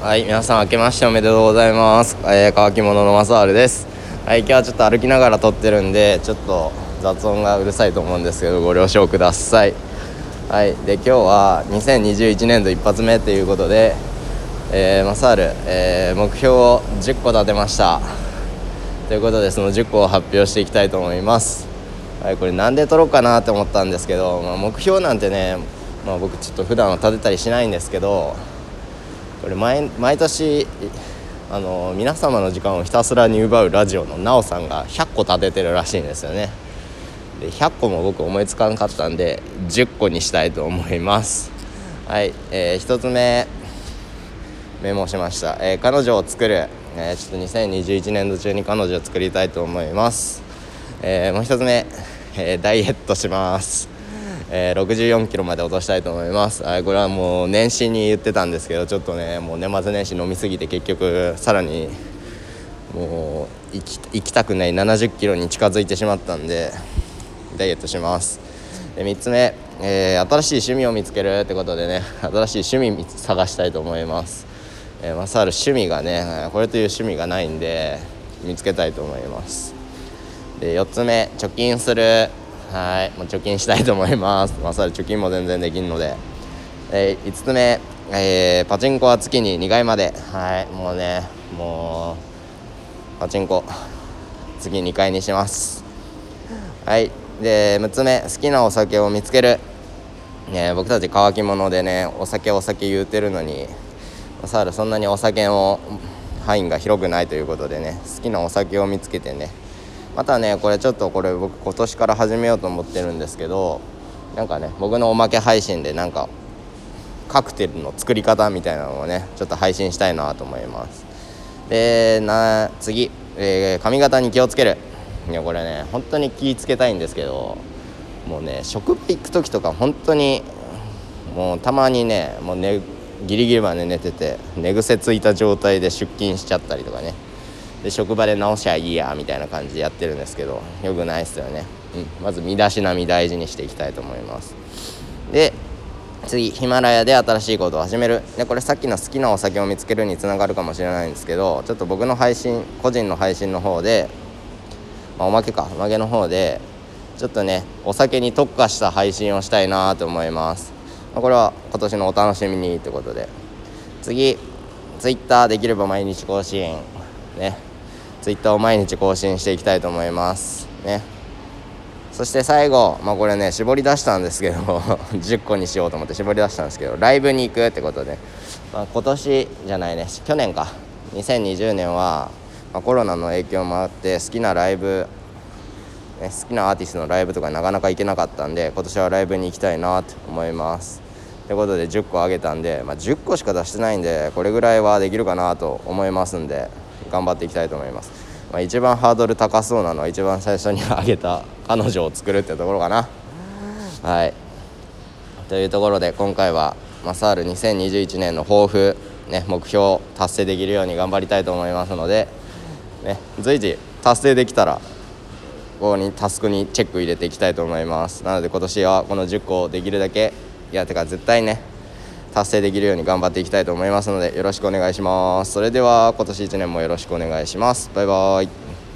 はい皆さん明けましておめでとうございます、えー、乾き物のマサールです。はい今日はちょっと歩きながら撮ってるんでちょっと雑音がうるさいと思うんですけどご了承ください。はいで今日は2021年度一発目ということで、えー、マサール、えー、目標を10個立てました。ということでその10個を発表していきたいと思います。はいこれなんで撮ろうかなって思ったんですけど、まあ、目標なんてねまあ、僕ちょっと普段は立てたりしないんですけどこれ毎毎年あの皆様の時間をひたすらに奪うラジオのなおさんが100個立ててるらしいんですよね。で100個も僕思いつかなかったんで10個にしたいと思います。はい、えー、1つ目メモしました、えー、彼女を作る、えー、ちょっと2021年度中に彼女を作りたいと思います、えー、もう1つ目、え、ダイエットします。えー、64キロまで落としたいと思います。あこれはもう年始に言ってたんですけどちょっとねもう年末年始飲みすぎて結局さらにもう行きたくない70キロに近づいてしまったんでダイエットします。で3つ目、えー、新しい趣味を見つけるってことでね新しい趣味探したいと思います、えー、マサール趣味がねこれという趣味がないんで見つけたいと思います。で4つ目貯金する。はい。もう貯金したいと思います。まあそれ貯金も全然できるので、えー、5つ目、えー、パチンコは月に2回まで。はい。もうねもうパチンコ次2回にします。はい。で6つ目。好きなお酒を見つける、ね、僕たち乾き物でねお酒お酒言うてるのにサールそんなにお酒の範囲が広くないということでね好きなお酒を見つけてねまたねこれちょっとこれ僕今年から始めようと思ってるんですけどなんかね僕のおまけ配信でなんかカクテルの作り方みたいなのをねちょっと配信したいなと思います。でな次、えー、髪型に気をつける。いやこれね本当に気ぃつけたいんですけどもうね食行く時とか本当にもうたまにねもうねギリギリまで寝てて寝癖ついた状態で出勤しちゃったりとかね。で職場で直しゃいいやみたいな感じでやってるんですけどよくないですよね、うん、まず身だしなみ大事にしていきたいと思います。で次ヒマラヤで新しいことを始める。でこれさっきの好きなお酒を見つけるにつながるかもしれないんですけどちょっと僕の配信個人の配信の方で、まあ、おまけか。おまけの方でちょっとねお酒に特化した配信をしたいなと思います、まあ、これは今年のお楽しみにってことで。次 Twitter できれば毎日更新。ね。ツイッターを毎日更新していきたいと思います。ね。そして最後まあこれね絞り出したんですけど 10個にしようと思って絞り出したんですけどライブに行くってことで、まあ、今年じゃないね。去年か。2020年は、まあ、コロナの影響もあって好きなライブ、ね、好きなアーティストのライブとかなかなか行けなかったんで今年はライブに行きたいなと思います。ということで10個あげたんで、まあ、10個しか出してないんでこれぐらいはできるかなと思いますんで。頑張っていきたいと思います、まあ、一番ハードル高そうなのは一番最初に挙げた 彼女を作るってところかな。はい。というところで今回はマサール2021年の抱負ね目標達成できるように頑張りたいと思いますのでね随時達成できたらここにタスクにチェック入れていきたいと思います。なので今年はこの10個をできるだけいやてか絶対ね達成できるように頑張っていきたいと思いますのでよろしくお願いします。それでは今年1年もよろしくお願いします。バイバイ。